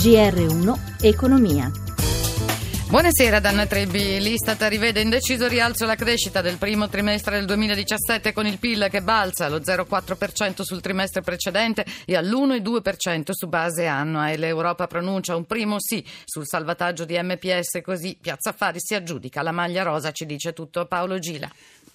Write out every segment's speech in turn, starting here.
GR1 Economia. Buonasera Danna Trebbi. L'Istat rivede in deciso rialzo la crescita del primo trimestre del 2017 con il PIL che balza allo 0,4% sul trimestre precedente e all'1,2% su base annua e l'Europa pronuncia un primo sì sul salvataggio di MPS così Piazza Affari si aggiudica la maglia rosa, ci dice tutto Paolo Gila.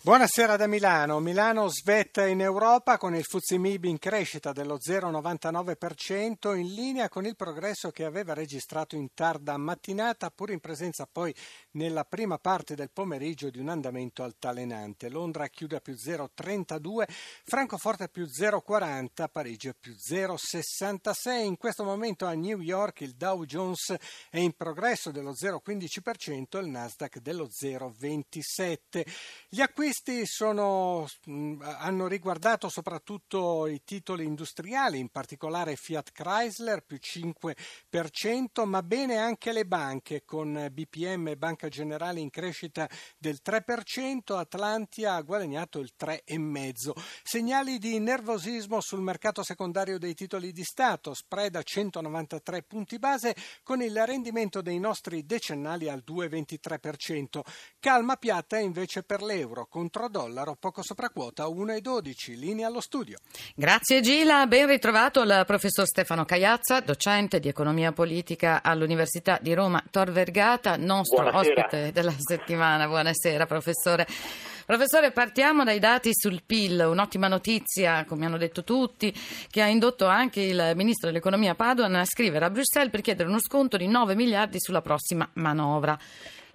Buonasera da Milano. Milano svetta in Europa con il Fuzzi Mib in crescita dello 0,99% in linea con il progresso che aveva registrato in tarda mattinata pur in presenza poi nella prima parte del pomeriggio di un andamento altalenante. Londra chiude a più 0,32, Francoforte più 0,40, Parigi più 0,66. In questo momento a New York il Dow Jones è in progresso dello 0,15% e il Nasdaq dello 0,27. Gli acquisti questi sono, hanno riguardato soprattutto i titoli industriali, in particolare Fiat Chrysler più 5%, ma bene anche le banche con BPM e Banca Generale in crescita del 3%, Atlantia ha guadagnato il 3,5%. Segnali di nervosismo sul mercato secondario dei titoli di Stato, spread a 193 punti base con il rendimento dei nostri decennali al 2,23%. Calma piatta invece per l'euro con contro-dollaro poco sopra quota 1,12. Linea allo studio. Grazie Gila, ben ritrovato il professor Stefano Cagliazza, docente di economia politica all'Università di Roma Tor Vergata, nostro Buonasera. ospite della settimana. Buonasera professore. Professore, partiamo dai dati sul PIL, un'ottima notizia, come hanno detto tutti, che ha indotto anche il ministro dell'economia Padoan a scrivere a Bruxelles per chiedere uno sconto di 9 miliardi sulla prossima manovra.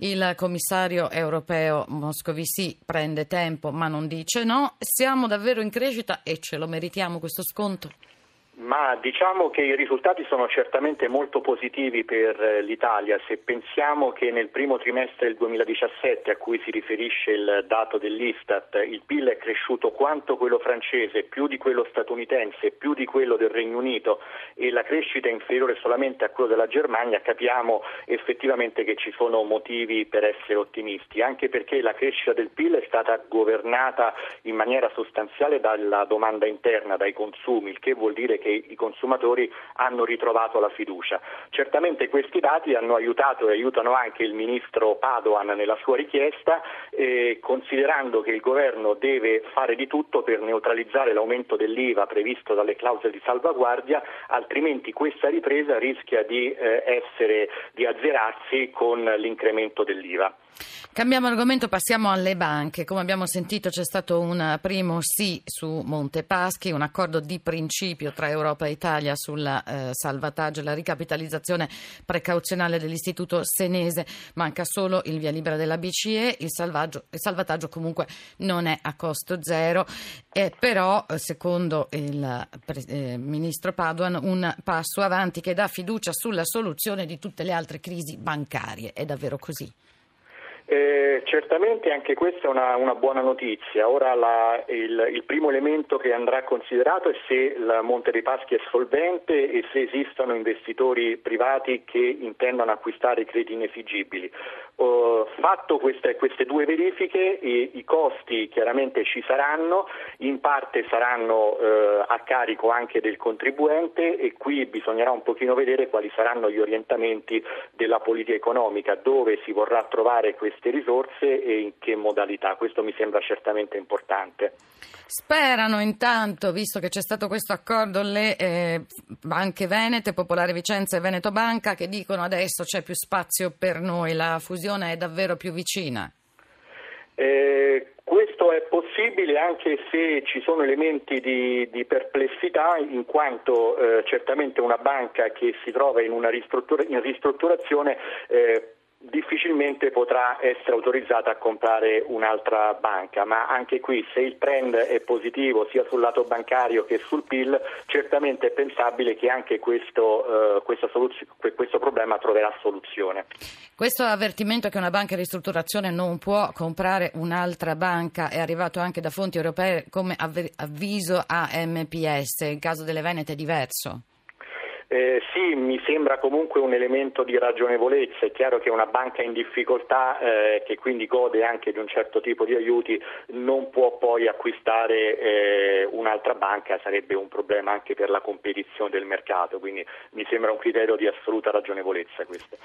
Il commissario europeo Moscovici prende tempo ma non dice no. Siamo davvero in crescita e ce lo meritiamo questo sconto? Ma diciamo che i risultati sono certamente molto positivi per eh, l'Italia. Se pensiamo che nel primo trimestre del 2017, a cui si riferisce il dato dell'Istat, il PIL è cresciuto quanto quello francese, più di quello statunitense, più di quello del Regno Unito e la crescita è inferiore solamente a quello della Germania, capiamo effettivamente che ci sono motivi per essere ottimisti, anche perché la crescita del PIL è stata governata in maniera sostanziale dalla domanda interna, dai consumi, il che vuol dire che che i consumatori hanno ritrovato la fiducia. Certamente questi dati hanno aiutato e aiutano anche il ministro Padoan nella sua richiesta, eh, considerando che il governo deve fare di tutto per neutralizzare l'aumento dell'IVA previsto dalle clausole di salvaguardia, altrimenti questa ripresa rischia di eh, essere di azzerarsi con l'incremento dell'IVA. Cambiamo argomento, passiamo alle banche. Come abbiamo sentito c'è stato un primo sì su Monte Paschi, un accordo di principio tra Europa e Italia sul eh, salvataggio e la ricapitalizzazione precauzionale dell'istituto senese. Manca solo il via libera della BCE, il, il salvataggio comunque non è a costo zero, eh, però secondo il eh, ministro Paduan un passo avanti che dà fiducia sulla soluzione di tutte le altre crisi bancarie. È davvero così? Eh, certamente anche questa è una, una buona notizia. Ora la, il, il, primo elemento che andrà considerato è se il Monte dei Paschi è solvente e se esistono investitori privati che intendono acquistare crediti inesigibili. Uh, fatto queste, queste, due verifiche, i, i, costi chiaramente ci saranno, in parte saranno uh, a carico anche del contribuente e qui bisognerà un pochino vedere quali saranno gli orientamenti della politica economica, dove si vorrà trovare questi queste risorse e in che modalità. Questo mi sembra certamente importante. Sperano intanto, visto che c'è stato questo accordo, le eh, banche venete, Popolare Vicenza e Veneto Banca, che dicono adesso c'è più spazio per noi, la fusione è davvero più vicina. Eh, questo è possibile anche se ci sono elementi di, di perplessità, in quanto eh, certamente una banca che si trova in una ristruttura, in ristrutturazione eh, difficilmente potrà essere autorizzata a comprare un'altra banca, ma anche qui se il trend è positivo sia sul lato bancario che sul PIL, certamente è pensabile che anche questo, uh, soluzio- questo problema troverà soluzione. Questo avvertimento che una banca in ristrutturazione non può comprare un'altra banca è arrivato anche da fonti europee come avviso a MPS, il caso delle Venete è diverso? Eh, sì, mi sembra comunque un elemento di ragionevolezza. È chiaro che una banca in difficoltà, eh, che quindi gode anche di un certo tipo di aiuti, non può poi acquistare eh, un'altra banca, sarebbe un problema anche per la competizione del mercato. Quindi mi sembra un criterio di assoluta ragionevolezza questo.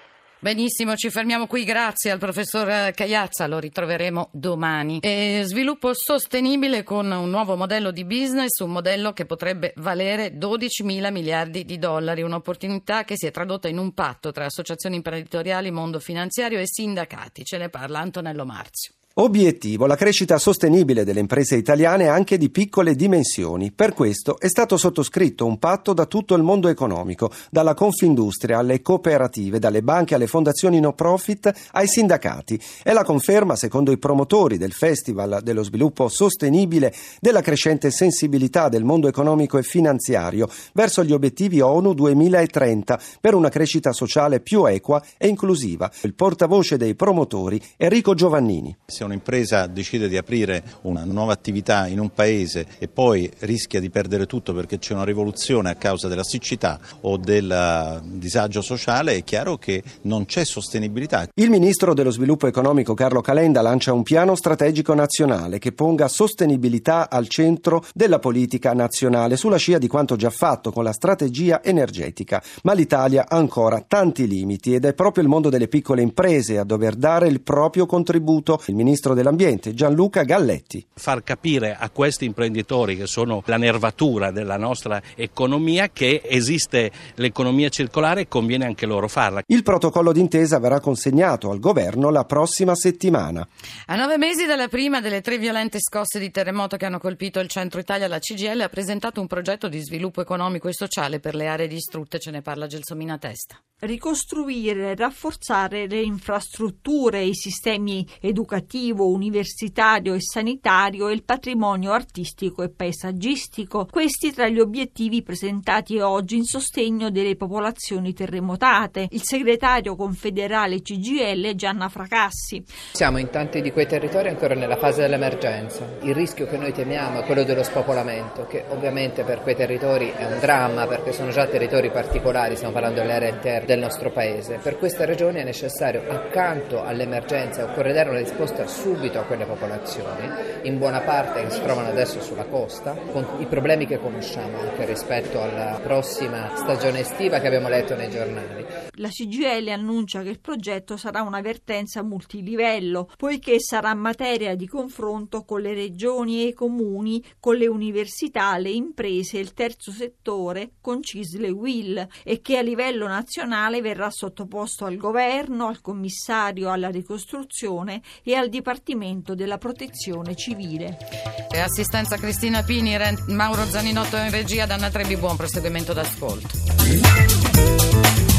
Benissimo, ci fermiamo qui. Grazie al professor Cagliazza, lo ritroveremo domani. E sviluppo sostenibile con un nuovo modello di business, un modello che potrebbe valere 12 mila miliardi di dollari, un'opportunità che si è tradotta in un patto tra associazioni imprenditoriali, mondo finanziario e sindacati. Ce ne parla Antonello Marzio. Obiettivo la crescita sostenibile delle imprese italiane anche di piccole dimensioni. Per questo è stato sottoscritto un patto da tutto il mondo economico, dalla Confindustria alle cooperative, dalle banche alle fondazioni no profit ai sindacati. È la conferma, secondo i promotori del Festival dello sviluppo sostenibile, della crescente sensibilità del mondo economico e finanziario verso gli obiettivi ONU 2030 per una crescita sociale più equa e inclusiva. Il portavoce dei promotori Enrico Giovannini un'impresa decide di aprire una nuova attività in un paese e poi rischia di perdere tutto perché c'è una rivoluzione a causa della siccità o del eh, disagio sociale, è chiaro che non c'è sostenibilità. Il ministro dello sviluppo economico Carlo Calenda lancia un piano strategico nazionale che ponga sostenibilità al centro della politica nazionale sulla scia di quanto già fatto con la strategia energetica. Ma l'Italia ha ancora tanti limiti ed è proprio il mondo delle piccole imprese a dover dare il proprio contributo. Il ministro ministro dell'Ambiente Gianluca Galletti. Far capire a questi imprenditori che sono la nervatura della nostra economia che esiste l'economia circolare e conviene anche loro farla. Il protocollo d'intesa verrà consegnato al governo la prossima settimana. A nove mesi dalla prima delle tre violente scosse di terremoto che hanno colpito il centro Italia, la CGL ha presentato un progetto di sviluppo economico e sociale per le aree distrutte. Ce ne parla Gelsomina Testa ricostruire e rafforzare le infrastrutture, i sistemi educativo, universitario e sanitario e il patrimonio artistico e paesaggistico. Questi tra gli obiettivi presentati oggi in sostegno delle popolazioni terremotate. Il segretario confederale CGL Gianna Fracassi. Siamo in tanti di quei territori ancora nella fase dell'emergenza. Il rischio che noi temiamo è quello dello spopolamento, che ovviamente per quei territori è un dramma perché sono già territori particolari, stiamo parlando delle aree interne del nostro Paese. Per questa ragione è necessario, accanto all'emergenza, occorre dare una risposta subito a quelle popolazioni, in buona parte che si trovano adesso sulla costa, con i problemi che conosciamo anche rispetto alla prossima stagione estiva che abbiamo letto nei giornali. La CGL annuncia che il progetto sarà una vertenza multilivello, poiché sarà materia di confronto con le regioni e i comuni, con le università, le imprese il terzo settore, con CISL e WIL, e che a livello nazionale nazionale verrà sottoposto al governo, al commissario alla ricostruzione e al Dipartimento della Protezione Civile. E assistenza Cristina Pini, Mauro Zaninotto in regia, Danna Trebi, buon proseguimento d'ascolto.